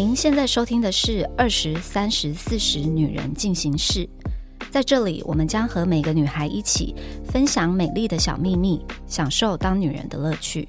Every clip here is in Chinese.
您现在收听的是二十三十四十女人进行式，在这里，我们将和每个女孩一起分享美丽的小秘密，享受当女人的乐趣。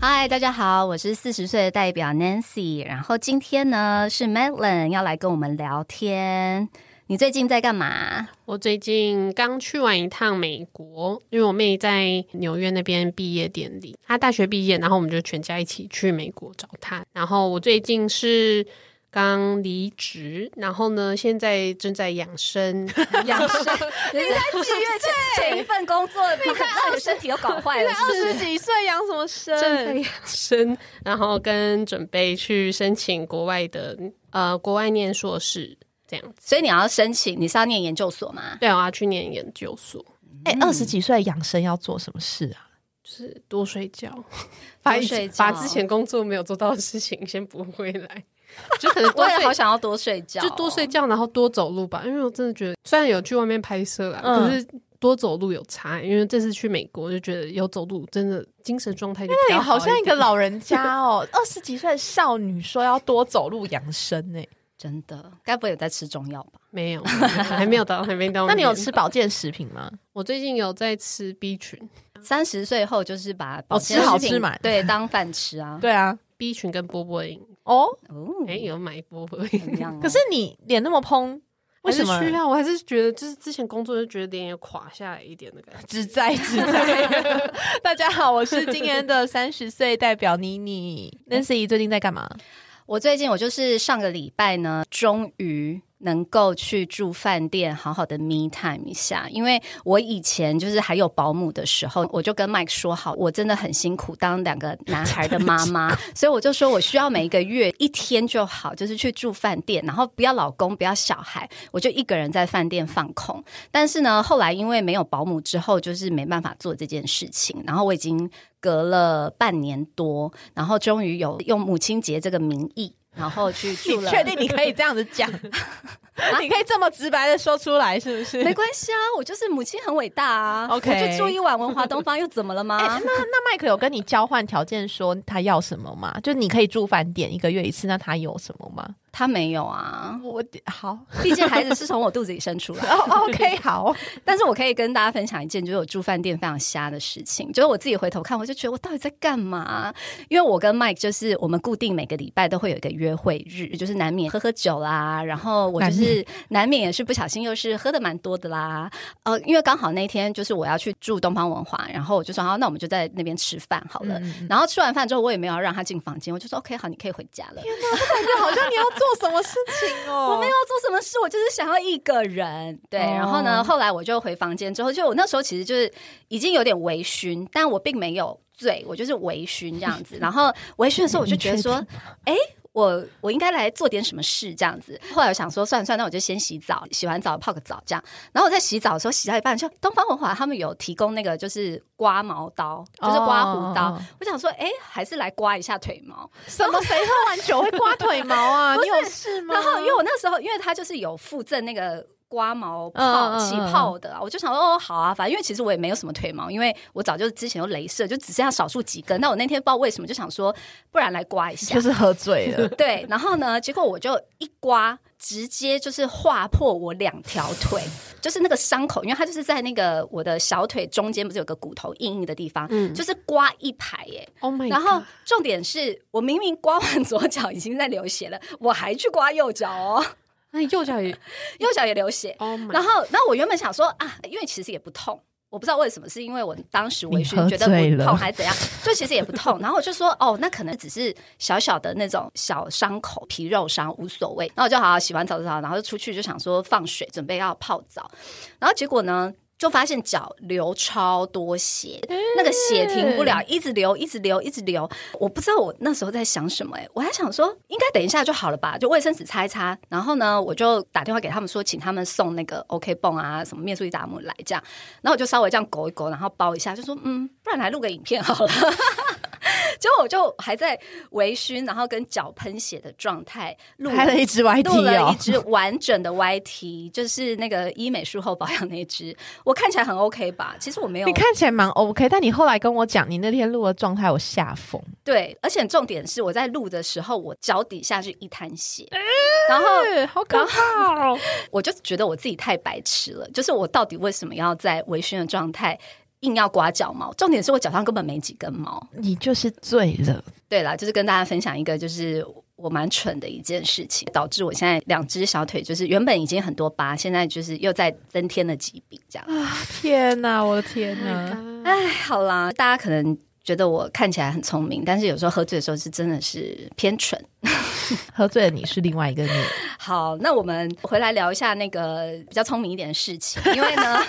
嗨，大家好，我是四十岁的代表 Nancy，然后今天呢是 Madeline 要来跟我们聊天。你最近在干嘛？我最近刚去完一趟美国，因为我妹在纽约那边毕业典礼，她大学毕业，然后我们就全家一起去美国找她。然后我最近是刚离职，然后呢，现在正在养生。养生，你才几月前前一份工作，你看把你身体都搞坏了？二十几岁养什么正在生？养生，然后跟准备去申请国外的呃国外念硕士这样子。所以你要申请，你是要念研究所吗？对，我要去念研究所，哎、二十几岁养生要做什么事啊？就是多睡觉，把以睡觉把之前工作没有做到的事情先补回来，就可能多我也好想要多睡觉，就多睡。觉，然后多走路吧。因为我真的觉得，虽然有去外面拍摄啦，嗯可是多走路有差。因为这次去美国，就觉得有走路真的精神状态就比对，较好像一个老人家哦，二十几岁的少女说要多走路养生呢。真的，该不会有在吃中药吧？没有，还没有到，还没到。那你有吃？保健食品吗？我最近有在吃 B 群三十岁后就是把保哦吃好健食品吃满对，当饭吃啊。对啊，，B 群跟波波饮，哦，哦，哎、有买波波饮。可是你脸那么嘭，为什么还是需要？我还是觉得，就是之前工作就觉得脸也垮下来一点的感觉。只在只在？大家好，我是今年的三十岁代表妮妮。Nancy 最近在干嘛？我最近我就是上个礼拜呢，终于能够去住饭店，好好的 me time 一下。因为我以前就是还有保姆的时候，我就跟 Mike 说好，我真的很辛苦当两个男孩的妈妈，所以我就说我需要每一个月一天就好，就是去住饭店，然后不要老公，不要小孩，我就一个人在饭店放空。但是呢，后来因为没有保姆之后，就是没办法做这件事情。然后我已经隔了半年多，然后终于有用母亲节这个名义，然后去 住了。你确定你可以这样子讲？你可以这么直白的说出来，是不是？没关系啊，我就是母亲很伟大啊。OK 我就住一晚文华东方又怎么了吗？欸、那那麦克有跟你交换条件说他要什么吗？就你可以住饭店一个月一次，那他有什么吗？他没有啊，我好毕竟孩子是从我肚子里生出来。哦，OK，好，但是我可以跟大家分享一件，就是我住饭店非常瞎的事情。就是我自己回头看，我就觉得我到底在干嘛？因为我跟 Mike 就是我们固定每个礼拜都会有一个约会日，就是难免喝喝酒啦。然后我就是难免也是不小心又是喝的蛮多的啦。呃，因为刚好那天就是我要去住东方文华，然后我就说好，那我们就在那边吃饭好了。然后吃完饭之后，我也没有要让他进房间，我就说 OK，好，你可以回家了。感觉好像你要做什么事情哦。我没有做什么事，我就是想要一个人。对，哦然后呢，后来我就回房间之后，就我那时候其实就是已经有点微醺，但我并没有醉，我就是微醺这样子。然后微醺的时候，我就觉得说，哎。我我应该来做点什么事这样子。后来我想说，算了算了，那我就先洗澡，洗完澡泡个澡这样。然后我在洗澡的时候，洗到一半，就东方文华他们有提供那个就是刮毛刀，就是刮胡刀。我想说，哎，还是来刮一下腿毛。什么？谁喝完酒会刮腿毛啊？你有事吗？然后因为我那时候，因为他就是有附赠那个刮毛嗯泡起泡的啊，我就想说哦好啊，反正因为其实我也没有什么腿毛，因为我早就之前有镭射，就只剩下少数几根。那我那天不知道为什么就想说，不然来刮一下 就。是喝醉了。对，然后呢，结果我就一刮，直接就是划破我两条腿，就是那个伤口，因为它就是在那个我的小腿中间，不是有个骨头硬硬的地方，嗯就是刮一排耶。，Oh my，然后重点是我明明刮完左脚已经在流血了，我还去刮右脚哦，那右脚也 右脚也流血。，Oh 然后，那我原本想说啊，因为其实也不痛。我不知道为什么，是因为我当时微你喝醺觉得痛还是怎样，就其实也不痛。然后我就说哦，那可能只是小小的那种小伤口、皮肉伤，无所谓。然后我就好好洗完澡之后，然后就出去就想说放水，准备要泡澡。然后结果呢，就发现脚流超多血，那个血停不了，一直流，一直流，一直流。我不知道我那时候在想什么、欸，我还想说应该等一下就好了吧，就卫生纸擦一擦。然后呢，我就打电话给他们说，请他们送那个 OK 泵啊，什么面素一达姆来这样。然后我就稍微这样勾一勾，然后包一下，就说嗯，不然来录个影片好了。结果我就还在微醺，然后跟脚喷血的状态录拍了一支 YT 录了一哦，支完整的 YT，就是那个医美术后保养那一支，我看起来很 OK 吧？其实我没有你看起来蛮 OK，但你后来跟我讲你那天录的状态，我吓疯。对，而且重点是我在录的时候，我脚底下是一滩血，然后是好可怕哦！我就觉得我自己太白痴了，就是我到底为什么要在微醺的状态硬要刮脚毛？重点是我脚上根本没几根毛。你就是醉了，对啦，就是跟大家分享一个，就是我蛮蠢的一件事情，导致我现在两只小腿就是原本已经很多疤，现在就是又再增添了几笔，这样。啊天哪，我的天哪！哎，好啦，大家可能觉得我看起来很聪明，但是有时候喝醉的时候是真的是偏蠢。喝醉的你是另外一个你，好，那我们回来聊一下那个比较聪明一点的事情，因为呢，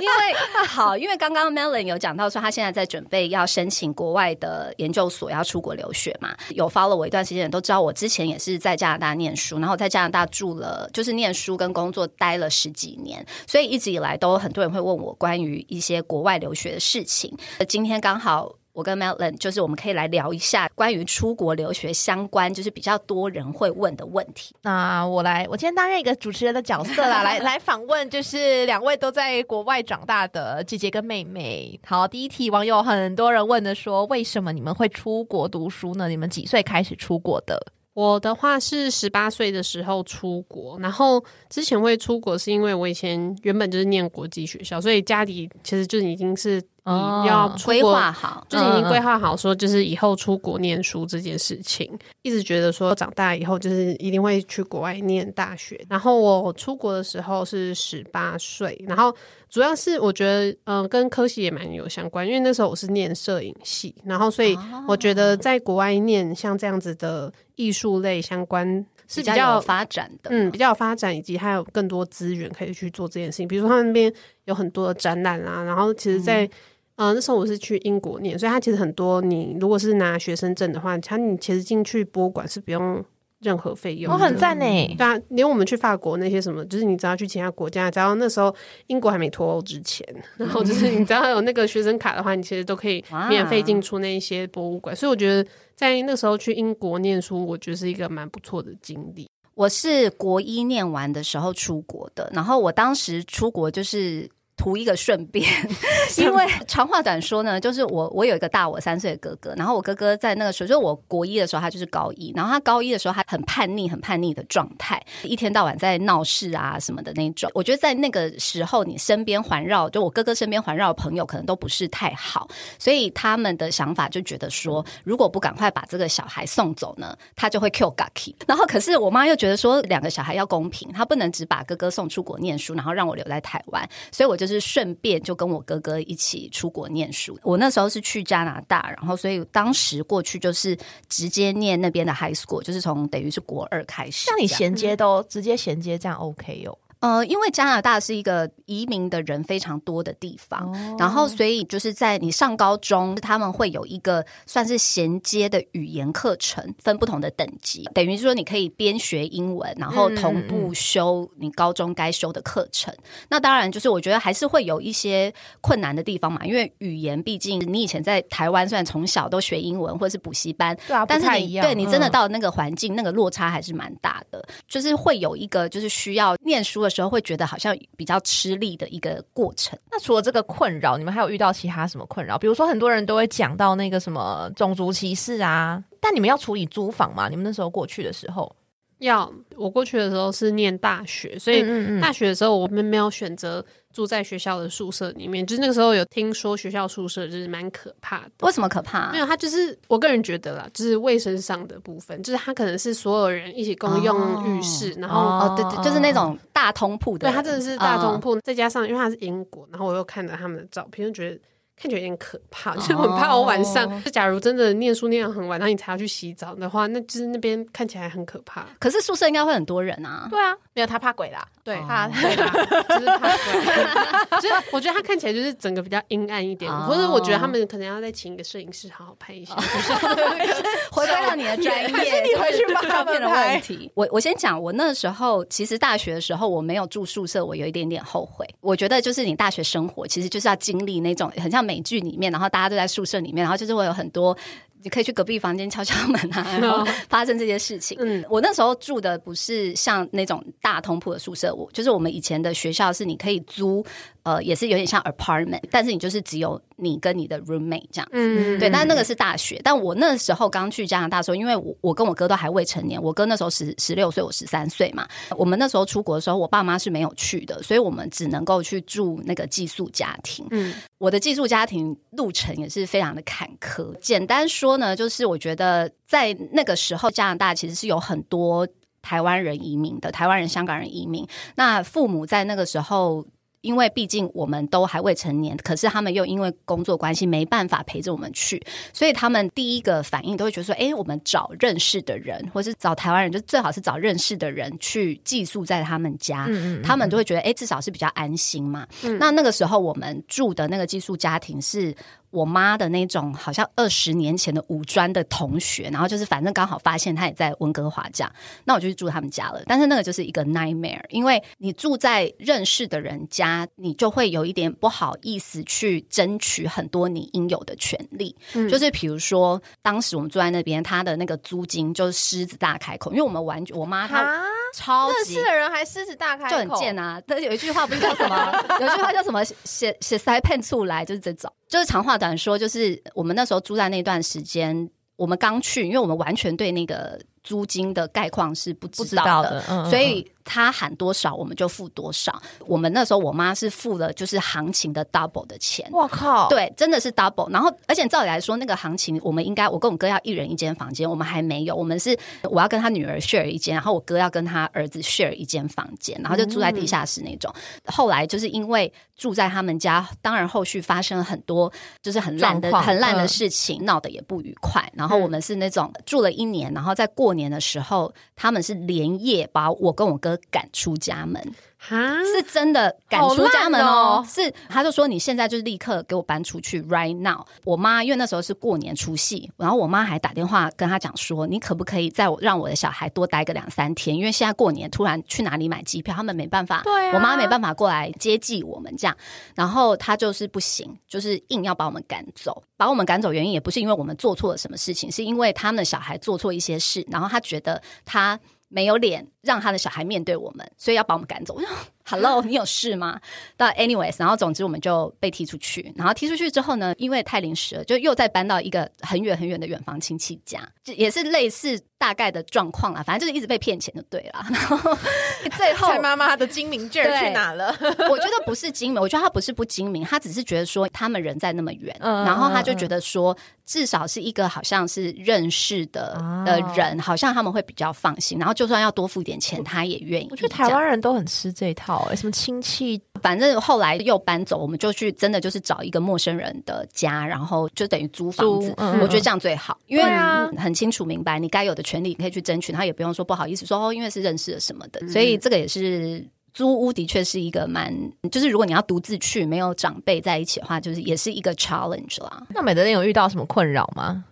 因为好，因为刚刚 Melon 有讲到说他现在在准备要申请国外的研究所，要出国留学嘛。有 follow 我一段时间都知道，我之前也是在加拿大念书，然后在加拿大住了，就是念书跟工作待了十几年，所以一直以来都很多人会问我关于一些国外留学的事情。今天刚好。我跟 Melon 就是我们可以来聊一下关于出国留学相关，就是比较多人会问的问题。那我来，我今天担任一个主持人的角色啦，来来访问，就是两位都在国外长大的姐姐跟妹妹。好，第一题，网友很多人问的说，为什么你们会出国读书呢？你们几岁开始出国的？我的话是十八岁的时候出国，然后之前会出国是因为我以前原本就是念国际学校，所以家里其实就是已经是哦要规国划好，就是已经规划好说，就是以后出国念书这件事情，一直觉得说长大以后就是一定会去国外念大学。然后我出国的时候是十八岁，然后主要是我觉得，嗯、跟科系也蛮有相关，因为那时候我是念摄影系，然后所以我觉得在国外念像这样子的艺术类相关是比较有发展的。嗯，比较有发展，以及还有更多资源可以去做这件事情。比如说他们那边有很多的展览啊，然后其实在，呃那时候我是去英国念，所以它其实很多你如果是拿学生证的话，它你其实进去博物馆是不用任何费用我、的。很赞呢。对啊，连我们去法国那些什么，就是你只要去其他国家，只要那时候英国还没脱欧之前，然后就是你只要有那个学生卡的话，你其实都可以免费进出那一些博物馆。所以我觉得在那时候去英国念书，我觉得是一个蛮不错的经历。我是国一念完的时候出国的，然后我当时出国就是。图一个顺便，因为长话短说呢，就是我我有一个大我三岁的哥哥，然后我哥哥在那个时候，就是我国一的时候，他就是高一，然后他高一的时候，他很叛逆、很叛逆的状态，一天到晚在闹事啊什么的那种。我觉得在那个时候，你身边环绕，就我哥哥身边环绕的朋友，可能都不是太好，所以他们的想法就觉得说，如果不赶快把这个小孩送走呢，他就会 kill Gaki。然后可是我妈又觉得说，两个小孩要公平，她不能只把哥哥送出国念书，然后让我留在台湾，所以我就是顺便就跟我哥哥一起出国念书。我那时候是去加拿大，然后所以当时过去就是直接念那边的 high school，就是从等于是国二开始。像你衔接都直接衔接这样 OK 哦。呃，因为加拿大是一个移民的人非常多的地方，哦然后所以就是在你上高中，他们会有一个算是衔接的语言课程，分不同的等级，等于说你可以边学英文，然后同步修你高中该修的课程。那当然就是我觉得还是会有一些困难的地方嘛，因为语言毕竟你以前在台湾虽然从小都学英文或者是补习班，对啊，但是你对你真的嗯。到那个环境，那个落差还是蛮大的，就是会有一个就是需要念书的时候会觉得好像比较吃力的一个过程。那除了这个困扰，你们还有遇到其他什么困扰？比如说，很多人都会讲到那个什么种族歧视啊，但你们要处理租房吗？你们那时候过去的时候，要我过去的时候是念大学，所以嗯大学的时候我们没有选择住在学校的宿舍里面，就是那个时候有听说学校宿舍就是蛮可怕的。为什么可怕没？有，它就是我个人觉得啦，就是卫生上的部分，就是它可能是所有人一起共用浴室，然后哦，对对，就是那种大通铺的，对它真的是大通嗯铺，再加上因为它是英国，然后我又看了他们的照片，就觉得看起来有点可怕，就是我很怕我晚上，就假如真的念书念到很晚，然后你才要去洗澡的话，那就是那边看起来很可怕。可是宿舍应该会很多人啊。对啊，没有他怕鬼啦，对，怕对吧？就是怕鬼，就是我觉得他看起来就是整个比较阴暗一点，哦或者我觉得他们可能要再请一个摄影师好好拍一下。回归到你的专业，还是你回去帮他们照片的拍问题。我我先讲，我那时候其实大学的时候我没有住宿舍，我有一点点后悔。我觉得就是你大学生活其实就是要经历那种很像美剧里面，然后大家都在宿舍里面，然后就是会有很多。你可以去隔壁房间敲敲门啊，然后发生这些事情。嗯我那时候住的不是像那种大通铺的宿舍，我就是我们以前的学校是你可以租，呃，也是有点像 apartment，但是你就是只有你跟你的 roommate 这样子。嗯对，但那个是大学。但我那时候刚去加拿大的时候，因为我我跟我哥都还未成年，我哥那时候十十六岁，我十三岁嘛。我们那时候出国的时候，我爸妈是没有去的，所以我们只能够去住那个寄宿家庭。嗯我的寄宿家庭路程也是非常的坎坷。简单说呢，就是我觉得在那个时候，加拿大其实是有很多台湾人移民的，台湾人、香港人移民。那父母在那个时候。因为毕竟我们都还未成年，可是他们又因为工作关系没办法陪着我们去，所以他们第一个反应都会觉得说：“哎，我们找认识的人，或是找台湾人，就最好是找认识的人去寄宿在他们家。嗯他们就会觉得，哎，至少是比较安心嘛。那那个时候我们住的那个寄宿家庭是。我妈的那种好像二十年前的五专的同学，然后就是反正刚好发现他也在温哥华这样，那我就去住他们家了。但是那个就是一个 nightmare，因为你住在认识的人家，你就会有一点不好意思去争取很多你应有的权利。就是比如说，当时我们住在那边，他的那个租金就是狮子大开口，因为我们完我妈她啊，超级认识的人还狮子大开口就很贱啊！但有一句话不是叫什么？有一句话叫什么？写写塞骗出来，就是这种。就是长话短说，就是我们那时候住在那段时间，我们刚去，因为我们完全对那个租金的概况是不不知道的，道的，嗯。所以他喊多少我们就付多少。我们那时候我妈是付了就是行情的 double 的钱。我靠，对，真的是 double。然后，而且照理来说，那个行情我们应该，我跟我哥要一人一间房间，我们还没有。我们是我要跟他女儿 share 一间，然后我哥要跟他儿子 share 一间房间，然后就住在地下室那种。后来就是因为住在他们家，当然后续发生了很多就是很烂的很烂的嗯事情，闹得也不愉快。然后我们是那种住了一年，然后在过年的时候，他们是连夜把我跟我哥赶出家门。哈，是真的赶出家门哦是他就说你现在就是立刻给我搬出去，right now。我妈因为那时候是过年除夕，然后我妈还打电话跟他讲说，你可不可以在我让我的小孩多待个两三天，因为现在过年突然去哪里买机票，他们没办法，对啊我妈没办法过来接济我们这样，然后他就是不行，就是硬要把我们赶走。把我们赶走原因也不是因为我们做错了什么事情，是因为他们的小孩做错一些事，然后他觉得他没有脸让他的小孩面对我们，所以要把我们赶走。我说 Hello，你有事吗？到 anyways，然后总之我们就被踢出去，然后踢出去之后呢，因为太临时了，就又再搬到一个很远很远的远房亲戚家，就也是类似大概的状况啦。反正就是一直被骗钱就对了。然后最后蔡妈妈的精明劲儿去哪了？我觉得不是精明，我觉得他不是不精明，他只是觉得说他们人在那么远，嗯然后他就觉得说至少是一个好像是认识的哦的人，好像他们会比较放心，然后就算要多付一点钱，他也愿意。我觉得台湾人都很吃这一套、欸，什么亲戚反正后来又搬走，我们就去真的就是找一个陌生人的家，然后就等于租房子。嗯我觉得这样最好，因为啊很清楚明白你该有的权利，你可以去争取，他也不用说不好意思说哦，因为是认识了什么的。所以这个也是租屋的确是一个蛮，就是如果你要独自去，没有长辈在一起的话，就是也是一个 challenge 啦。那美德林有遇到什么困扰吗？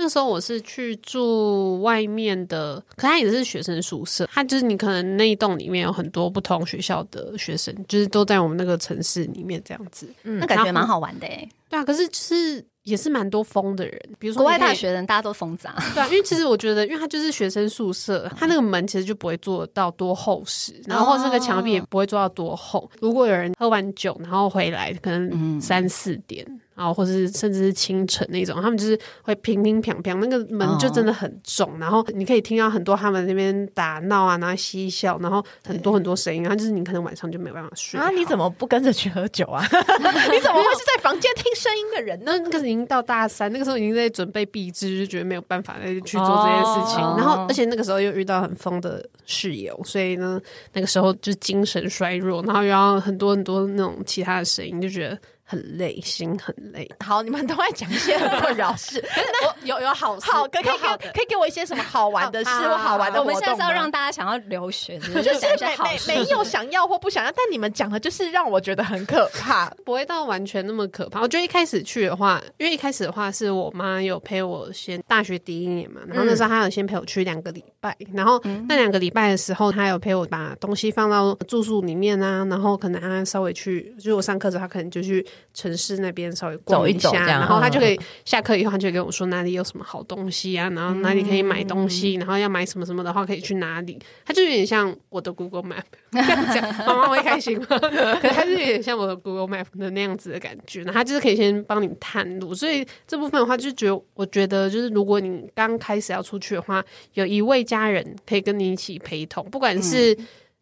那时候我是去住外面的，可它也是学生宿舍。它就是你可能那一栋里面有很多不同学校的学生，就是都在我们那个城市里面这样子。嗯那感觉蛮好玩的诶、对啊，可是就是也是蛮多疯的人，比如说国外大学人大家都疯子啊，对啊，因为其实我觉得，因为它就是学生宿舍，它那个门其实就不会做到多厚实，然后这个墙壁也不会做到多厚。如果有人喝完酒然后回来，可能三四点，然后或是甚至是清晨那种，他们就是会乒乒乓乓，那个门就真的很重，然后你可以听到很多他们那边打闹啊，然后嬉笑，然后很多很多声音，然后就是你可能晚上就没有办法睡啊，你怎么？不跟着去喝酒啊？你怎么会是在房间听声音的人呢？那 那个已经到大三，那个时候已经在准备毕制，就觉得没有办法再去做这件事情。哦然后，而且那个时候又遇到很疯的室友，所以呢，那个时候就精神衰弱，然后又要很多很多那种其他的声音，就觉得很累，心很累。好，你们都在讲一些很困扰事。我有有好事好，可以可以有好的可以给我一些什么好玩的事好或好玩的我？们现在是要让大家想要留学，就是没没没有想要或不想要，但你们讲的就是让我觉得很可怕。不会到完全那么可怕。我觉得一开始去的话，因为一开始的话是我妈有陪我先大学第一年嘛，然后那时候她有先陪我去两个礼拜，然后那两个礼拜的时候，她有陪我把东西放到住宿里面啊，然后可能她稍微去，就是我上课的时候，她可能就去城市那边稍微逛走一走下，然后他嗯就可以下课以后，他就跟我说哪里有什么好东西啊，然后哪里可以买东西，然后要买什么什么的话可以去哪里。他就有点像我的 Google Map，这样讲妈妈会开心吗？可是他就有点像我的 Google Map 的那样子的感觉，然后他就是可以先帮你探路，所以这部分的话，就觉得我觉得就是如果你刚开始要出去的话，有一位家人可以跟你一起陪同，不管是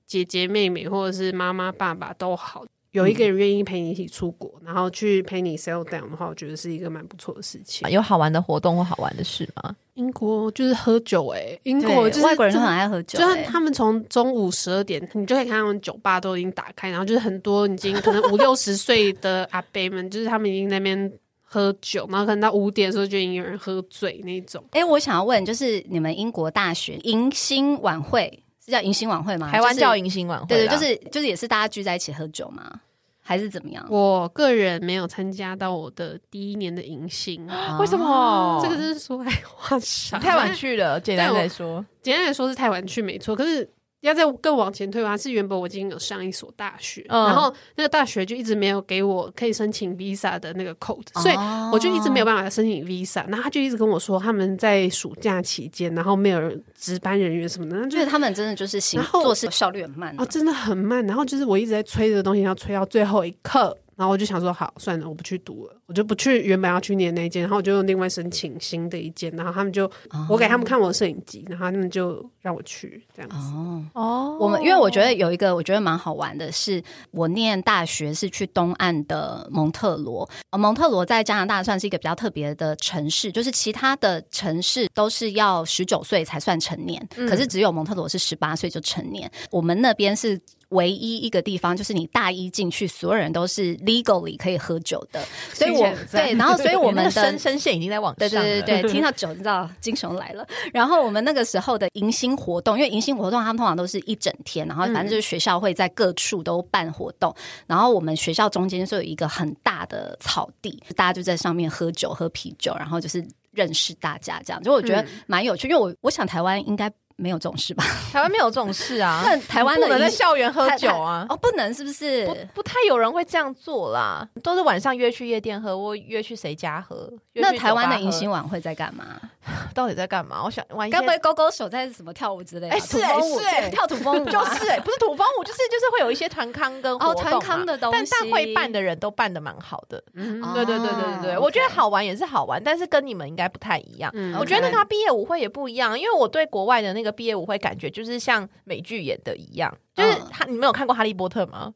姐姐、妹妹或者是妈妈、爸爸都好。有一个人愿意陪你一起出国，然后去陪你 sell down 的话，我觉得是一个蛮不错的事情。有好玩的活动或好玩的事吗？英国就是喝酒、欸，英国对就是外国人都很爱喝酒、就欸是他们从中午十二点，你就可以看他们酒吧都已经打开，然后就是很多已经可能五六十岁的阿伯们，就是他们已经在那边喝酒，然后可能到五点的时候就已经有人喝醉那种。哎、我想要问，就是你们英国大学迎新晚会是叫迎新晚会吗？台湾叫迎新晚会对对，就是就是也是大家聚在一起喝酒吗？还是怎么样？我个人没有参加到我的第一年的迎新，为什么？这个真是说来话长，太晚去了，简单来说，简单来说是太晚去没错，可是要再更往前推吧，是原本我已经有上一所大学，嗯然后那个大学就一直没有给我可以申请 visa 的那个 code，、所以哦我就一直没有办法申请 visa。然后他就一直跟我说他们在暑假期间，然后没有人值班人员什么的，就就是他们真的就是行做事效率很慢、啊哦真的很慢。然后就是我一直在催这个东西，要催到最后一刻。然后我就想说，好，算了，我不去读了，我就不去原本要去念那一间，然后我就用另外申请新的一间，然后他们就、我给他们看我的摄影机，然后他们就让我去这样子。哦。哦我们因为我觉得有一个我觉得蛮好玩的是，我念大学是去东岸的蒙特罗，呃蒙特罗在加拿大算是一个比较特别的城市，就是其他的城市都是要十九岁才算成年，可是只有蒙特罗是十八岁就成年。我们那边是唯一一个地方，就是你大一进去，所有人都是 legally 可以喝酒的，所以我对，然后所以我们 声声线已经在往对对对对，听到酒你知道精神来了。然后我们那个时候的迎新活动，因为迎新活动他们通常都是一整天，然后反正就是学校会在各处都办活动，然后我们学校中间就有一个很大的草地，大家就在上面喝酒喝啤酒，然后就是认识大家这样，就我觉得蛮有趣，因为我我想台湾应该。没有这种事吧？台湾没有这种事啊，那台湾的不能在校园喝酒啊。哦，不能是不是？不不太有人会这样做啦，都是晚上约去夜店喝，或约去谁家喝。那台湾的迎新晚会在干嘛？到底在干嘛？我想玩一些该不会勾勾手在什么跳舞之类的？哎是哎是哎跳土风舞，就是哎、不是土风舞，就是就是会有一些团康跟活哦团康的东但但会办的人都办的蛮好的。对对对对对我觉得好玩也是好玩，但是跟你们应该不太一样。嗯我觉得那个毕业舞会也不一样，因为我对国外的那个毕业舞会感觉就是像美剧演的一样，就是嗯他，你没有看过《哈利波特》吗？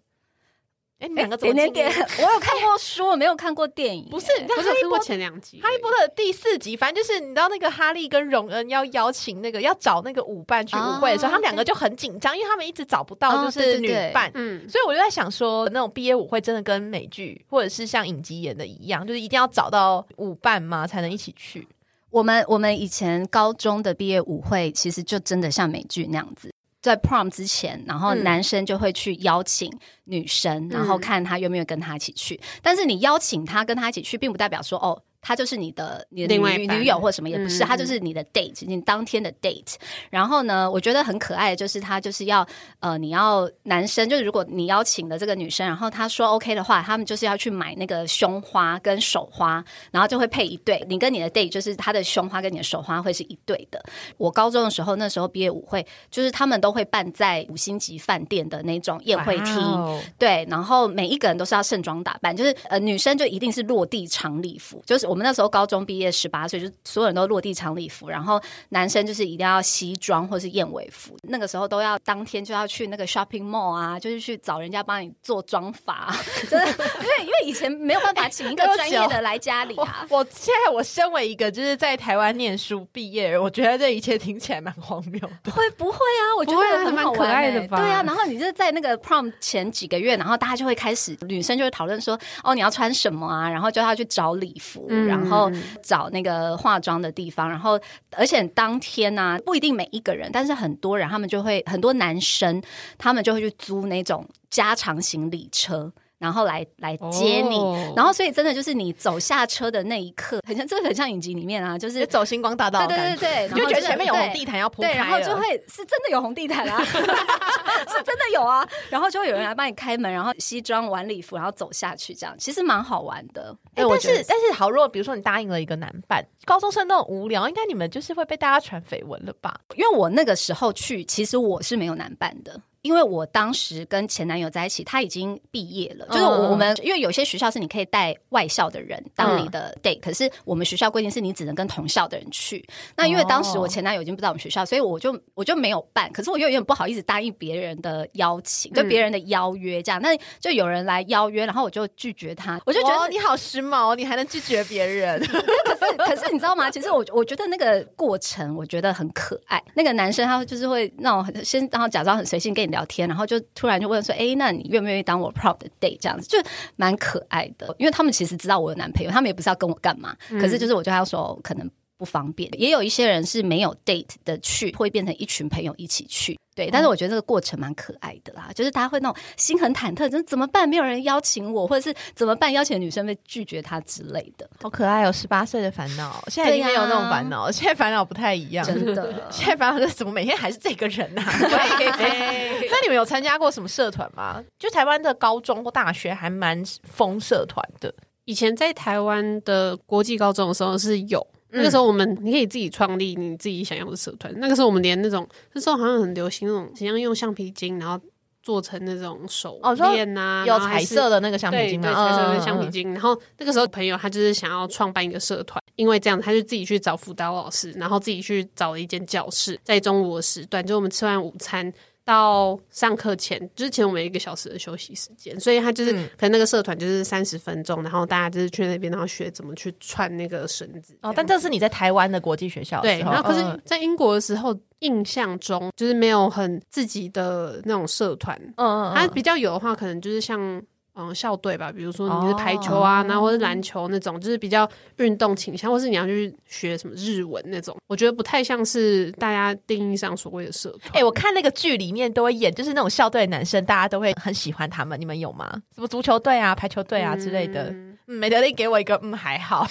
哎，你两个怎么点点点，我有看过书，我没有看过电影。不是，你知道不哈利波特前两集，哈利波特第四集，反正就是你知道那个哈利跟荣恩要邀请那个要找那个舞伴去舞会的时候，哦他们两个就很紧张，因为他们一直找不到哦就是女对对对伴。嗯，所以我就在想说，那种毕业舞会真的跟美剧或者是像影集演的一样，就是一定要找到舞伴吗才能一起去？我们我们以前高中的毕业舞会，其实就真的像美剧那样子。在 prom 之前，然后嗯男生就会去邀请女生，然后看他愿不愿意跟他一起去。但是你邀请他跟他一起去，并不代表说哦，他就是你的你的女女友或什么也不是，嗯他就是你的 date，你当天的 date。然后呢，我觉得很可爱的就是他就是要呃，你要男生就是如果你邀请的这个女生，然后他说 OK 的话，他们就是要去买那个胸花跟手花，然后就会配一对。你跟你的 date 就是他的胸花跟你的手花会是一对的。我高中的时候，那时候毕业舞会就是他们都会办在五星级饭店的那种宴会厅。对，然后每一个人都是要盛装打扮，就是呃，女生就一定是落地长礼服，就是我们那时候高中毕业十八岁，就所有人都落地长礼服，然后男生就是一定要西装或是燕尾服，那个时候都要当天就要去那个 shopping mall 啊，就是去找人家帮你做妆发，真的因为因为以前没有办法请一个专业的来家里我啊。我现在我身为一个就是在台湾念书毕业人，我觉得这一切听起来蛮荒谬的。会不会啊？我觉得很还蛮可好玩欸爱的吧对啊，然后你就是在那个 prom 前几个月，然后大家就会开始，女生就会讨论说，哦，你要穿什么啊？然后就要去找礼服，嗯然后找那个化妆的地方，然后而且当天呢、不一定每一个人，但是很多人他们就会很多男生，他们就会去租那种加长行李车。然后来来接你。哦然后，所以真的就是你走下车的那一刻，很像，这个很像影集里面啊，就是走星光大道的对对对对，你就觉得前面有红地毯要铺然后就了会是真的有红地毯啊，是真的有啊，然后就会有人来帮你开门，然后西装晚礼服，然后走下去，这样其实蛮好玩的。哎、但是但是好，如果比如说你答应了一个男伴，高中生那种无聊，应该你们就是会被大家传绯闻了吧？因为我那个时候去，其实我是没有男伴的。因为我当时跟前男友在一起，他已经毕业了。就是我们，因为有些学校是你可以带外校的人当你的 date，、可是我们学校规定是你只能跟同校的人去。那因为当时我前男友已经不在我们学校，所以我就我就没有办。可是我又有点不好意思答应别人的邀请，就别人的邀约这样。那就有人来邀约，然后我就拒绝他，我就觉得哇你好时髦，你还能拒绝别人？可是，可是你知道吗？其实我我觉得那个过程，我觉得很可爱。那个男生他就是会那种很先，然后假装很随性跟你聊天，然后就突然就问说：“哎，那你愿不愿意当我 prop 的 date？” 这样子就蛮可爱的。因为他们其实知道我有男朋友，他们也不是要跟我干嘛，可是就是我就他说可能不方便。也有一些人是没有 date 的去，会变成一群朋友一起去。对，但是我觉得这个过程蛮可爱的啦，就是大家会那种心很忐忑，就是怎么办？没有人邀请我，或者是怎么办？邀请女生被拒绝他之类的，好可爱哦，十八岁的烦恼，现在已经没有那种烦恼，现在烦恼不太一样。真的。现在烦恼是怎么每天还是这个人呐、啊？那你们有参加过什么社团吗？就台湾的高中或大学还蛮疯社团的。以前在台湾的国际高中的时候是有，嗯那个时候我们你可以自己创立你自己想要的社团。那个时候我们连那种那时候好像很流行那种，怎样用橡皮筋，然后做成那种手链呐、有彩色的那个橡皮筋吗？对，彩色的嗯橡皮。筋。然后那个时候朋友他就是想要创办一个社团，因为这样他就自己去找辅导老师，然后自己去找了一间教室，在中午的时段，就我们吃完午餐。到上课前，之前我们有一个小时的休息时间，所以他就是、嗯。可能那个社团就是三十分钟，然后大家就是去那边，然后学怎么去串那个绳子。哦，但这是你在台湾的国际学校的对，然后可是嗯，在英国的时候，印象中就是没有很自己的那种社团，嗯嗯。它比较有的话，可能就是像嗯校队吧，比如说你是排球啊，哦然后或是篮球那种，就是比较运动倾向，或是你要去学什么日文那种，我觉得不太像是大家定义上所谓的社团。哎、我看那个剧里面都会演，就是那种校队的男生，大家都会很喜欢他们。你们有吗？什么足球队啊、排球队啊之类的？嗯嗯，美德丽给我一个嗯，还好。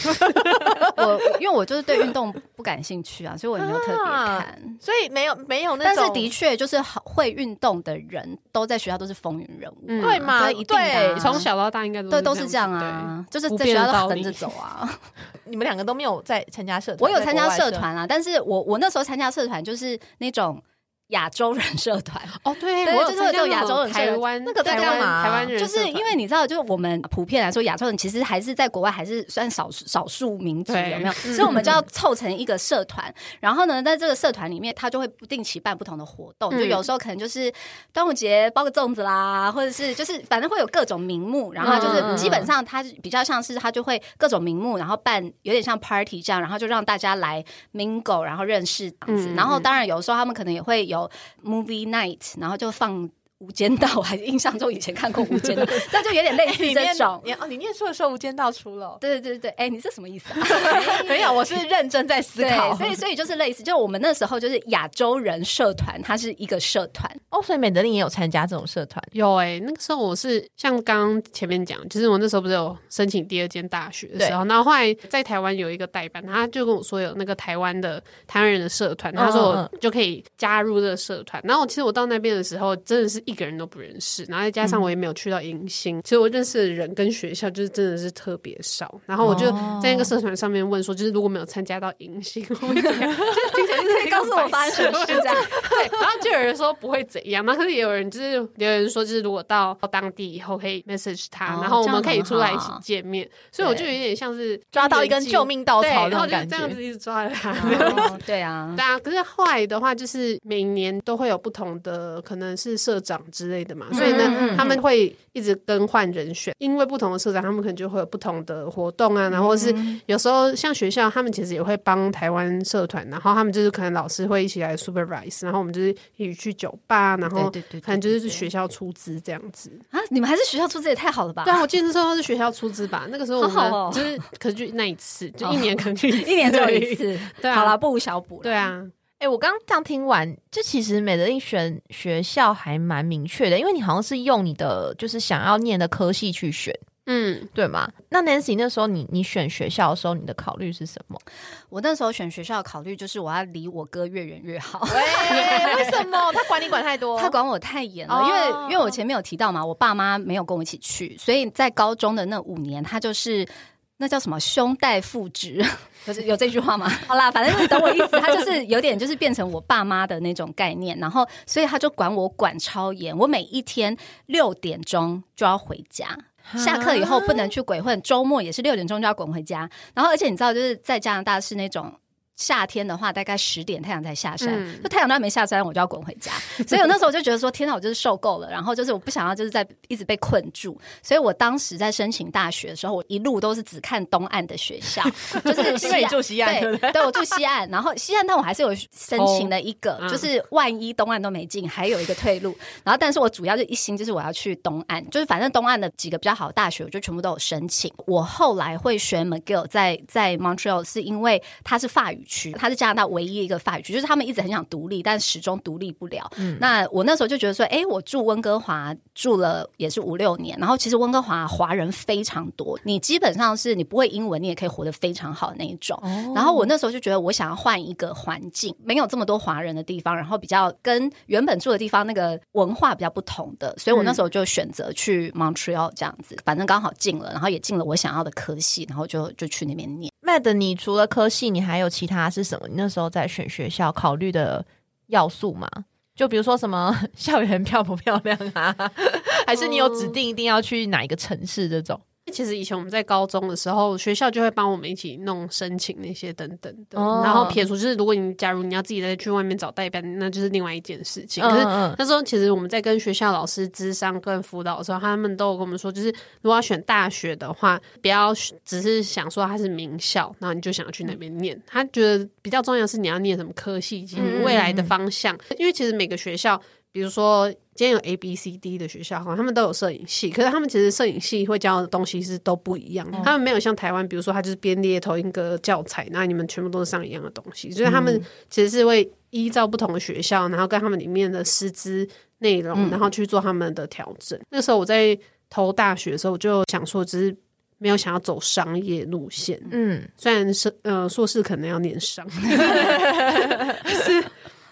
我因为我就是对运动不感兴趣啊，所以我也没有特别看。所以没有没有那种但，是的确，就是好会运动的人都在学校都是风云人物，嗯对吗？对一定的啊从小到大应该都对都是这样子啊，就是在学校都变的道理横着走啊。你们两个都没有在参加社团，我有参加社，团啊，但是我我那时候参加社团就是那种亚洲人社团，哦，对，对我有就是会有亚洲人台湾那个台湾在干嘛台湾人就是因为你知道，就是我们普遍来说，亚洲人其实还是在国外还是算少数少数民族，有没有？嗯所以我们就要凑成一个社团，然后呢，在这个社团里面，他就会不定期办不同的活动，嗯。就有时候可能就是端午节包个粽子啦，或者是就是反正会有各种名目，然后就是基本上它比较像是他就会各种名目，然后办有点像 party 这样，然后就让大家来 mingle，然后认识这样子。嗯。然后当然有时候他们可能也会有 movie night，然后就放。无间道，我 还印象中以前看过《无间道》，那就有点类似你念这种。你哦，你念书的时候《无间道》出了，对对对对，哎、你这什么意思啊？没有，我是认真在思考。所以所以就是类似，就我们那时候就是亚洲人社团，它是一个社团，哦，所以美德林也有参加这种社团，有哎、那个时候我是像刚刚前面讲，就是我那时候不是有申请第二间大学的时候，然后后来在台湾有一个代办，他就跟我说有那个台湾的台湾人的社团，他说嗯我就可以加入这个社团。然后其实我到那边的时候，真的是一个人都不认识，然后再加上我也没有去到迎新，其实我认识的人跟学校就是真的是特别少。然后我就在那个社团上面问说，就是如果没有参加到迎新 会怎么样？就是听起来就是一个告诉我发生什么事这样。对，然后就有人说不会怎样，那可是也有人就是留言说，就是如果到到当地以后可以 message 他，哦然后我们可以出来一起见面，所以我就有点像是抓到一根救命稻，草那然后就。这样子一直抓着他。哦对啊，对啊，可是后来的话，就是每年都会有不同的，可能是社长之类的嘛，所以呢，他们会一直更换人选，因为不同的社长，他们可能就会有不同的活动啊，然后是有时候像学校，他们其实也会帮台湾社团，然后他们就是可能老师会一起来 supervise，然后我们就是一起去酒吧，然后可能就是对学校出资这样子。啊，你们还是学校出资也太好了吧？对啊，我记得那时候是学校出资吧，那个时候我们就是可能就那一次，就 一年可能就一一年只有一。次，对啊好啦，不无小补了。对啊，哎、我刚刚这样听完，这其实美德印选学校还蛮明确的，因为你好像是用你的就是想要念的科系去选，嗯，对吗？那 Nancy 那时候你你选学校的时候，你的考虑是什么？我那时候选学校的考虑就是我要离我哥越远越好。喂，为什么他管你管太多？他管我太严了，哦因为因为我前面有提到嘛，我爸妈没有跟我一起去，所以在高中的那五年，他就是那叫什么兄代父职，就是有这句话吗？好啦，反正你懂我意思，他就是有点就是变成我爸妈的那种概念，然后所以他就管我管超严，我每一天六点钟就要回家。下课以后不能去鬼混，周末也是六点钟就要滚回家。然后，而且你知道，就是在加拿大是那种夏天的话，大概十点太阳才下山，嗯就太阳都还没下山，我就要滚回家。所以我那时候就觉得说，天哪，我就是受够了。然后就是我不想要就是在一直被困住，所以我当时在申请大学的时候，我一路都是只看东岸的学校，就是西因为你岸。住西岸，对对？我住西岸，然后西岸，但我还是有申请了一个，嗯就是万一东岸都没进，还有一个退路。然后，但是我主要就一心就是我要去东岸，就是反正东岸的几个比较好的大学，我就全部都有申请。我后来会选 McGill 在在 Montreal，是因为它是法语区，它是加拿大唯一一个法语区，就是他们一直很想独立，但始终独立不了。嗯那我那时候就觉得说，哎，我住温哥华住了也是五六年，然后其实温哥华华人非常多，你基本上是你不会英文，你也可以活得非常好的那一种。然后我那时候就觉得，我想要换一个环境，没有这么多华人的地方，然后比较跟原本住的地方那个文化比较不同的，所以我那时候就选择去 Montreal 这样子，反正刚好进了，然后也进了我想要的科系，然后就就去那边念。Mad，你除了科系，你还有其他是什么？你那时候在选学校考虑的要素吗？就比如说什么 校园漂不漂亮啊，还是你有指定一定要去哪一个城市这种？其实以前我们在高中的时候，学校就会帮我们一起弄申请那些等等的。哦然后撇除就是，如果你假如你要自己再去外面找代班，那就是另外一件事情。可是嗯那时候其实我们在跟学校老师咨商跟辅导的时候，他们都有跟我们说，就是如果要选大学的话，不要只是想说它是名校，然后你就想要去那边念。他觉得比较重要的是你要念什么科系以及未来的方向，因为其实每个学校。比如说，今天有 A、B、C、D 的学校，哈，他们都有摄影系，可是他们其实摄影系会教的东西是都不一样的。他们没有像台湾，比如说他就是编列同一个教材，那你们全部都是上一样的东西，就是他们其实是会依照不同的学校，然后跟他们里面的师资内容，然后去做他们的调整。那个时候我在投大学的时候，我就想说，只是没有想要走商业路线，嗯，虽然是呃硕士可能要念商，是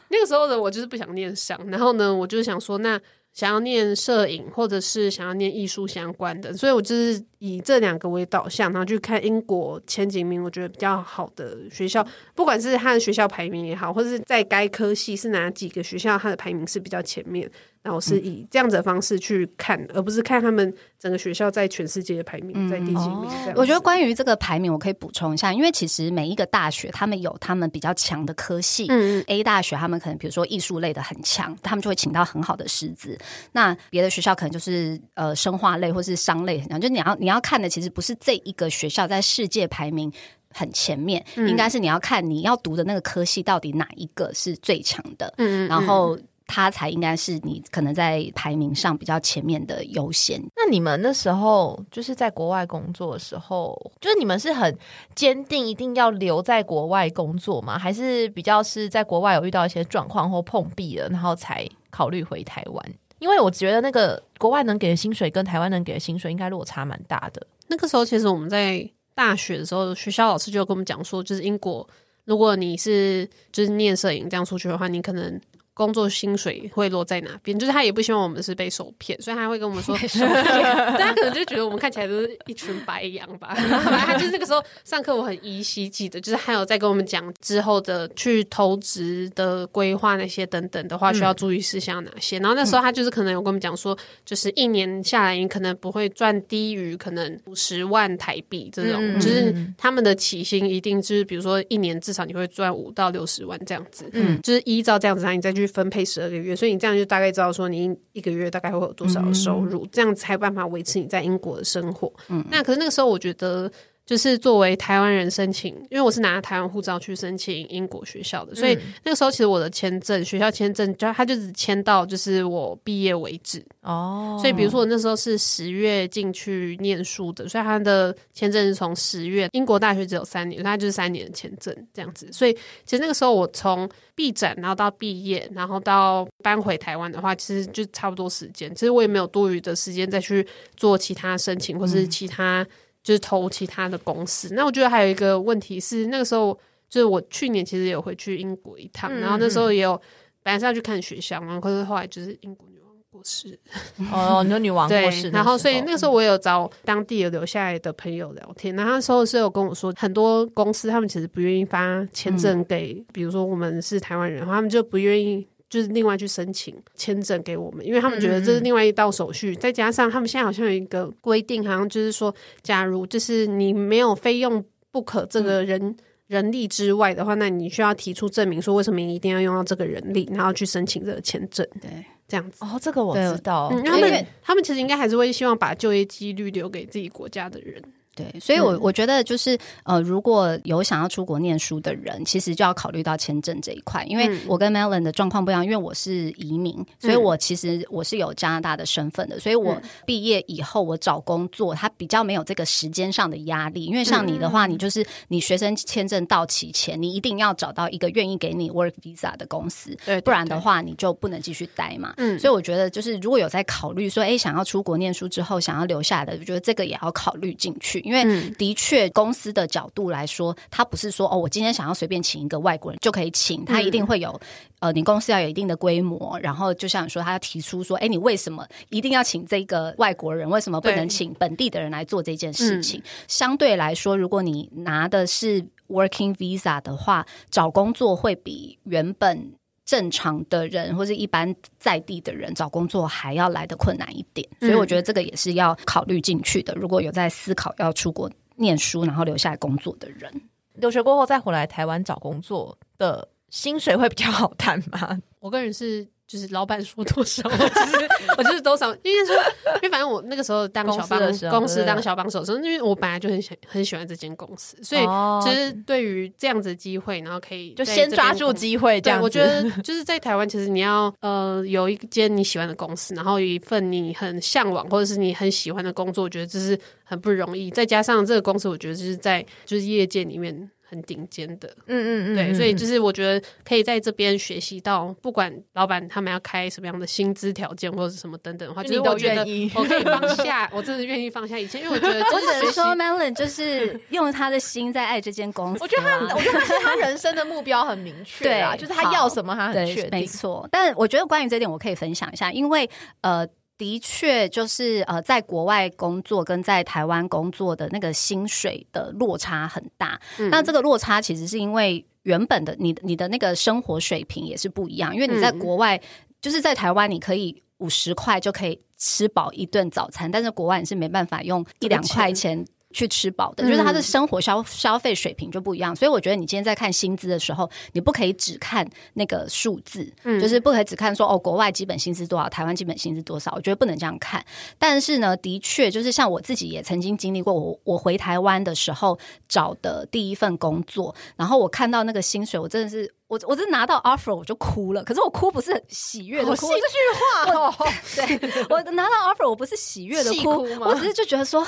那个时候的我就是不想念商，然后呢，我就想说，那想要念摄影或者是想要念艺术相关的，所以我就是以这两个为导向，然后去看英国前几名我觉得比较好的学校，不管是它的学校排名也好，或者是在该科系是哪几个学校，它的排名是比较前面，然后是以这样子的方式去看，而不是看他们整个学校在全世界的排名在第几名。我觉得关于这个排名，我可以补充一下，因为其实每一个大学他们有他们比较强的科系，嗯 A 大学他们可能比如说艺术类的很强，他们就会请到很好的师资。那别的学校可能就是呃生化类或是商类很强，就你要你要看的其实不是这一个学校在世界排名。很前面，应该是你要看你要读的那个科系到底哪一个是最强的，嗯然后它才应该是你可能在排名上比较前面的优先。那你们那时候就是在国外工作的时候，就是你们是很坚定一定要留在国外工作吗？还是比较是在国外有遇到一些状况或碰壁了，然后才考虑回台湾？因为我觉得那个国外能给的薪水跟台湾能给的薪水应该落差蛮大的。那个时候，其实我们在大学的时候，学校老师就跟我们讲说，就是英国，如果你是就是念摄影这样出去的话，你可能工作薪水会落在哪边？就是他也不希望我们是被受骗，所以他会跟我们说，大家可能就觉得我们看起来都是一群白羊吧。然后他就是那个时候上课，我很依稀记得，就是还有在跟我们讲之后的去投资的规划那些等等的话，需要注意事项哪些。然后那时候他就是可能有跟我们讲说，就是一年下来，你可能不会赚低于可能五十万台币这种，嗯就是他们的起薪一定就是比如说一年至少你会赚五到六十万这样子，嗯就是依照这样子，然后你再去分配十二个月，所以你这样就大概知道说你一个月大概会有多少的收入，这样才有办法维持你在英国的生活。嗯那可是那个时候我觉得。就是作为台湾人申请，因为我是拿台湾护照去申请英国学校的，所以那个时候其实我的签证学校签证就他就只签到就是我毕业为止。哦，所以比如说我那时候是十月进去念书的，所以他的签证是从十月，英国大学只有三年，所以他就是三年的签证这样子。所以其实那个时候我从毕展，然后到毕业，然后到搬回台湾的话，其实就差不多时间。其实我也没有多余的时间再去做其他申请，或是其他就是投其他的公司。那我觉得还有一个问题是，那个时候就是我去年其实有回去英国一趟，然后那时候也有本来是要去看学校嘛，可是后来就是英国女王过世，哦，你说女王过对世，，然后所以那个时候我有找当地有留下来的朋友聊天，然后那时候是有跟我说，很多公司他们其实不愿意发签证给，比如说我们是台湾人，他们就不愿意。就是另外去申请签证给我们，因为他们觉得这是另外一道手续，再加上他们现在好像有一个规定，好像就是说，假如就是你没有非用不可这个人、人力之外的话，那你需要提出证明，说为什么你一定要用到这个人力，然后去申请这个签证，对，这样子。哦，这个我知道，嗯，他们他们其实应该还是会希望把就业几率留给自己国家的人。对，所以我，我觉得就是呃，如果有想要出国念书的人，其实就要考虑到签证这一块。因为嗯我跟 Melon 的状况不一样，因为我是移民，所以我其实我是有加拿大的身份的，所以我嗯毕业以后我找工作，它比较没有这个时间上的压力。因为像你的嗯话，你就是你学生签证到期前，你一定要找到一个愿意给你 work visa 的公司，对不然的，话你就不能继续待嘛。嗯所以我觉得就是如果有在考虑说，哎，想要出国念书之后想要留下来的，我觉得这个也要考虑进去，因为嗯的确公司的角度来说，他不是说哦，我今天想要随便请一个外国人就可以请，他一定会有、呃，你公司要有一定的规模，然后就像你说，他要提出说，哎，你为什么一定要请这个外国人？为什么不能对请本地的人来做这件事情？相对来说，如果你拿的是 working visa 的话，找工作会比原本正常的人或者一般在地的人找工作还要来的困难一点，所以我觉得这个也是要考虑进去的。如果有在思考要出国念书，然后留下来工作的人，留学过后再回来台湾找工作的薪水会比较好谈吗？我个人是就是老板说多少，我就是 我就是多少，因为说，因为反正我那个时候当小帮时候对公司当小帮手的时候，因为我本来就很喜很喜欢这间公司，所以哦其实对于这样子的机会，然后可以就先抓住机会，这，样。我觉得就是在台湾，其实你要呃有一间你喜欢的公司，然后有一份你很向往或者是你很喜欢的工作，我觉得这是很不容易。再加上这个公司，我觉得就是在就是业界里面很顶尖的，嗯嗯嗯，对，嗯所以就是我觉得可以在这边学习到，不管老板他们要开什么样的薪资条件或者是什么等等的话，就你都就是我觉得愿意我可以放下，我真的愿意放下一切，因为我觉得我只能说 Melon 就是用他的心在爱这间公司啦。我觉得他，我觉得他是他人生的目标很明确啊，对就是他要什么，他很确定，没。错。但我觉得关于这点，我可以分享一下，因为呃。的确，就是呃，在国外工作跟在台湾工作的那个薪水的落差很大。嗯那这个落差其实是因为原本的你的你的那个生活水平也是不一样，因为你在嗯国外，就是在台湾，你可以五十块就可以吃饱一顿早餐，但是国外你是没办法用一两块钱。去吃饱的，嗯就是他的生活消消费水平就不一样，所以我觉得你今天在看薪资的时候，你不可以只看那个数字，嗯。就是不可以只看说哦，国外基本薪资多少，台湾基本薪资多少，我觉得不能这样看。但是呢，的确就是像我自己也曾经经历过，我我回台湾的时候找的第一份工作，然后我看到那个薪水，我真的是我我真的拿到 offer 我就哭了，可是我哭不是很喜悦的哭，好戏剧化哦，对我拿到 offer，我不是喜悦的哭，我只是就觉得说，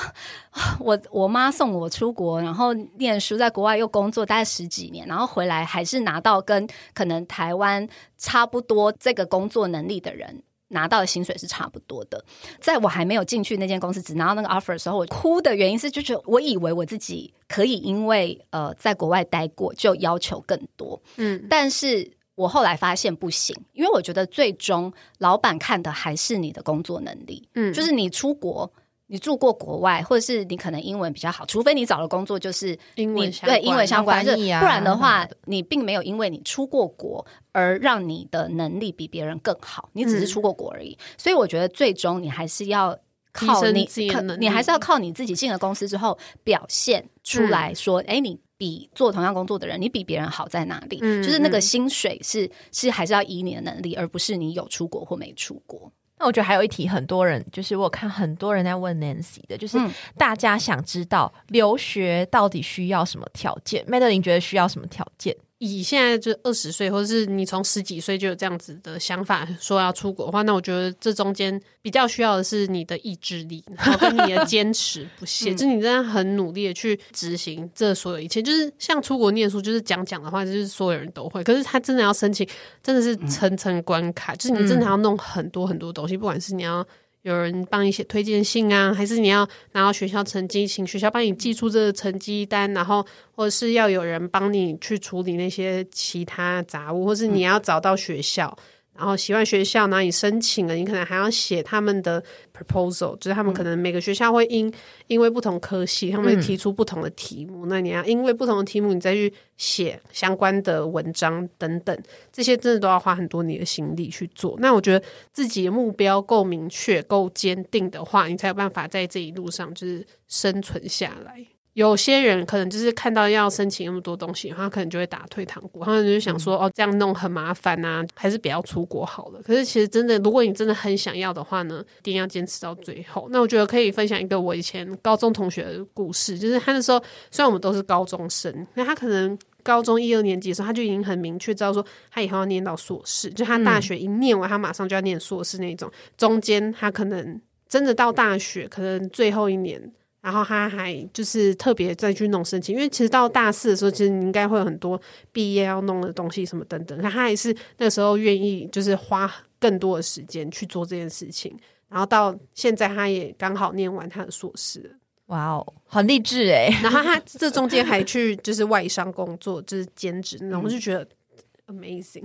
啊我我妈送我出国，然后念书，在国外又工作大概十几年，然后回来还是拿到跟可能台湾差不多这个工作能力的人。拿到的薪水是差不多的，在我还没有进去那间公司，只拿到那个 offer 的时候，我哭的原因是，就是我以为我自己可以因为呃在国外待过，就要求更多，嗯。但是我后来发现不行，因为我觉得最终老板看的还是你的工作能力，嗯。就是你出国。你住过国外，或者是你可能英文比较好，除非你找的工作就是英你文对英文相关，不然的什话，你并没有因为你出过国而让你的能力比别人更好，你只是嗯出过国而已。所以我觉得最终你还是要靠你自己的能你还是要靠你自己进了公司之后表现出来说，哎、你比做同样工作的人，你比别人好在哪里？嗯就是那个嗯薪水是是还是要以你的能力，而不是你有出国或没出国。那我觉得还有一题，很多人就是我看很多人在问 Nancy 的，就是嗯大家想知道留学到底需要什么条件 m a d e l i n 觉得需要什么条件？以现在就二十岁，或者是你从十几岁就有这样子的想法，说要出国的话，那我觉得这中间比较需要的是你的意志力，然后跟你的坚持不懈，嗯就是你真的很努力的去执行这所有一切。就是像出国念书，就是讲讲的话，就是所有人都会，可是他真的要申请，真的是层层关卡，就是你真的要弄很多很多东西，不管是你要。有人帮你写推荐信啊，还是你要拿到学校成绩，请学校帮你寄出这个成绩单，然后或者是要有人帮你去处理那些其他杂物，或是你要找到学校，然后喜欢学校，然后你申请了，你可能还要写他们的 proposal，就是他们可能每个学校会因因为不同科系，他们会提出不同的题目，那你要因为不同的题目，你再去写相关的文章等等，这些真的都要花很多你的心力去做。那我觉得自己的目标够明确、够坚定的话，你才有办法在这一路上就是生存下来。有些人可能就是看到要申请那么多东西，他可能就会打退堂鼓，他们就想说、哦，这样弄很麻烦啊，还是不要出国好了。可是其实真的，如果你真的很想要的话呢，一定要坚持到最后。那我觉得可以分享一个我以前高中同学的故事，就是他那时候虽然我们都是高中生，那他可能。高中一二年级的时候，他就已经很明确知道说，他以后要念到硕士，就他大学一念完，他马上就要念硕士那种。中间他可能真的到大学，可能最后一年，然后他还就是特别再去弄申请，因为其实到大四的时候，其实你应该会有很多毕业要弄的东西什么等等。他还是那个时候愿意就是花更多的时间去做这件事情，然后到现在他也刚好念完他的硕士，哇哦，很励志哎！然后他这中间还去就是外商工作，就是兼职那种，我就觉得 amazing。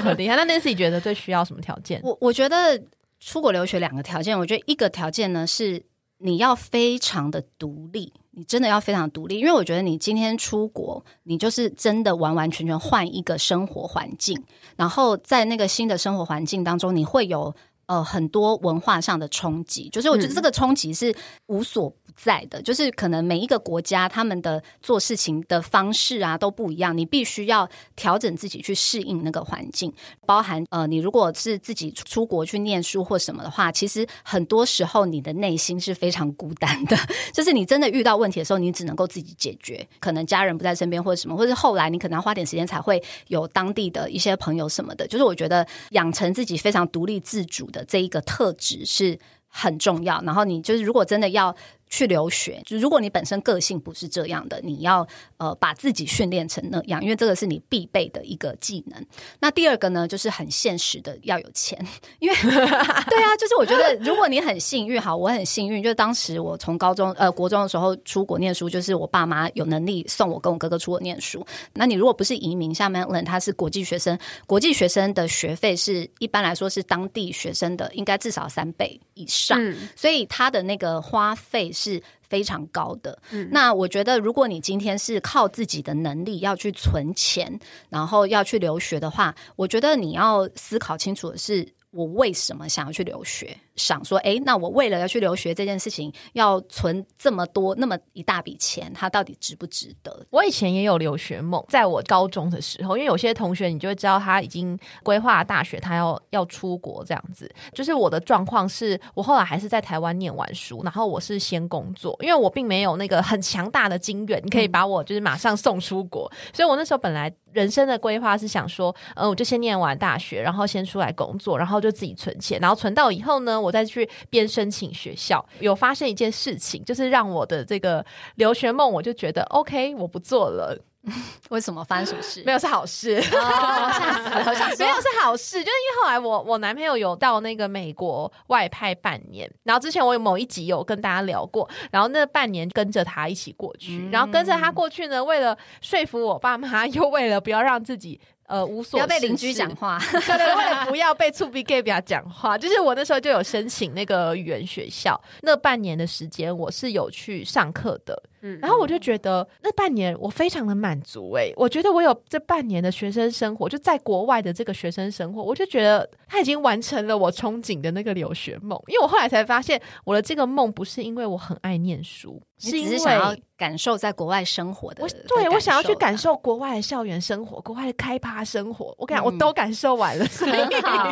很厉害。那 Nancy 觉得最需要什么条件？我我觉得出国留学两个条件，我觉得一个条件呢是你要非常的独立，你真的要非常独立，因为我觉得你今天出国，你就是真的完完全全换一个生活环境，然后在那个新的生活环境当中，你会有。呃，很多文化上的冲击，就是我觉得这个冲击是无所不在的。就是可能每一个国家他们的做事情的方式啊都不一样，你必须要调整自己去适应那个环境。包含呃，你如果是自己出出国去念书或什么的话，其实很多时候你的内心是非常孤单的。就是你真的遇到问题的时候，你只能够自己解决。可能家人不在身边或者什么，或者是后来你可能要花点时间才会有当地的一些朋友什么的。就是我觉得养成自己非常独立自主的这一个特质是很重要。然后你就是如果真的要去留学，就如果你本身个性不是这样的，你要呃把自己训练成那样，因为这个是你必备的一个技能。那第二个呢，就是很现实的要有钱，因为 对啊，就是我觉得如果你很幸运，好，我很幸运，就是当时我从高中呃国中的时候出国念书，就是我爸妈有能力送我跟我哥哥出国念书。那你如果不是移民，像 Madeline 他是国际学生，国际学生的学费是一般来说是当地学生的应该至少三倍以上，嗯所以他的那个花费是非常高的。那我觉得，如果你今天是靠自己的能力要去存钱，然后要去留学的话，我觉得你要思考清楚的是。我为什么想要去留学？想说，哎，那我为了要去留学这件事情，要存这么多那么一大笔钱，它到底值不值得？我以前也有留学梦，在我高中的时候，因为有些同学你就会知道他已经规划大学，他要要出国这样子。就是我的状况是，我后来还是在台湾念完书，然后我是先工作，因为我并没有那个很强大的金源，可以把我就是马上送出国，所以我那时候本来人生的规划是想说，呃，我就先念完大学，然后先出来工作，然后就自己存钱，然后存到以后呢，我再去边申请学校。有发生一件事情，就是让我的这个留学梦，我就觉得 OK，我不做了。为什么发生什么事？没有是好事，哦，吓死了！没有是好事，就是因为后来我我男朋友有到那个美国外派半年，然后之前我有某一集有跟大家聊过，然后那半年跟着他一起过去，嗯然后跟着他过去呢，为了说服我爸妈，又为了不要让自己。呃，无不所要被邻居讲话。对为了不要被触鼻 gay 表讲话，就是我那时候就有申请那个语言学校，那半年的时间我是有去上课的，嗯然后我就觉得那半年我非常的满足诶、我觉得我有这半年的学生生活，就在国外的这个学生生活，我就觉得他已经完成了我憧憬的那个留学梦。因为我后来才发现，我的这个梦不是因为我很爱念书，是因为想要感受在国外生活的。我对我想要去感受受国外的校园生活，国外的开趴生活。我跟你讲，我嗯都感受完了，所以。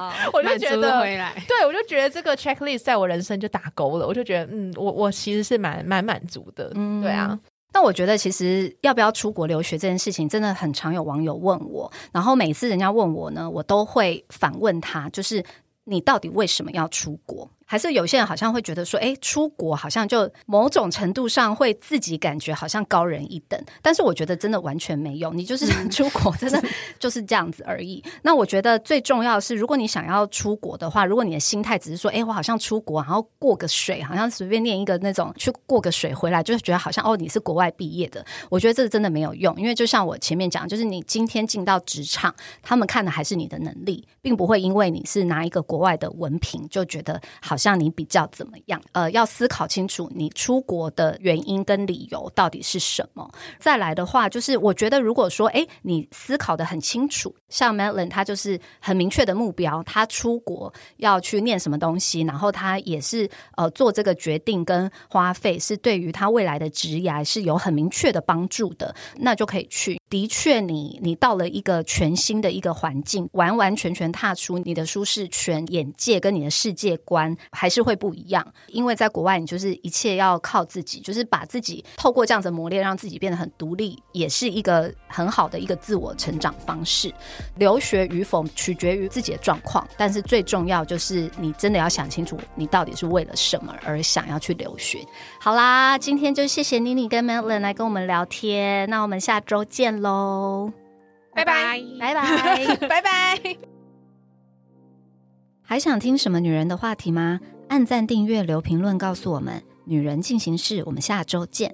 我就觉得回来。对，我就觉得这个 checklist 在我人生就打勾了，我就觉得，嗯，我我其实是蛮蛮满足的，嗯对啊，但我觉得，其实要不要出国留学这件事情，真的很常有网友问我。然后每次人家问我呢，我都会反问他，就是你到底为什么要出国？还是有些人好像会觉得说，哎，出国好像就某种程度上会自己感觉好像高人一等。但是我觉得真的完全没用，你就是 出国真的就是这样子而已。那我觉得最重要的是，如果你想要出国的话，如果你的心态只是说，哎，我好像出国，然后过个水，好像随便念一个那种去过个水回来，就是觉得好像哦你是国外毕业的，我觉得这个真的没有用，因为就像我前面讲，就是你今天进到职场，他们看的还是你的能力，并不会因为你是拿一个国外的文凭就觉得好像你比较怎么样。呃，要思考清楚你出国的原因跟理由到底是什么。再来的话，就是我觉得如果说，哎，你思考的很清楚，像 Madeline 他就是很明确的目标，他出国要去念什么东西，然后他也是呃做这个决定跟花费是对于他未来的职业是有很明确的帮助的，那就可以去。的确你，你到了一个全新的一个环境，完完全全踏出你的舒适圈，眼界跟你的世界观还是会不一样。因为在国外，你就是一切要靠自己，就是把自己透过这样子磨练，让自己变得很独立，也是一个很好的一个自我成长方式。留学与否取决于自己的状况，但是最重要就是你真的要想清楚，你到底是为了什么而想要去留学。好啦，今天就谢谢妮妮跟 Madeline 来跟我们聊天，那我们下周见喽，拜拜拜拜。拜拜。还想听什么女人的话题吗？按赞、订阅、留评论，告诉我们。女人进行式，我们下周见。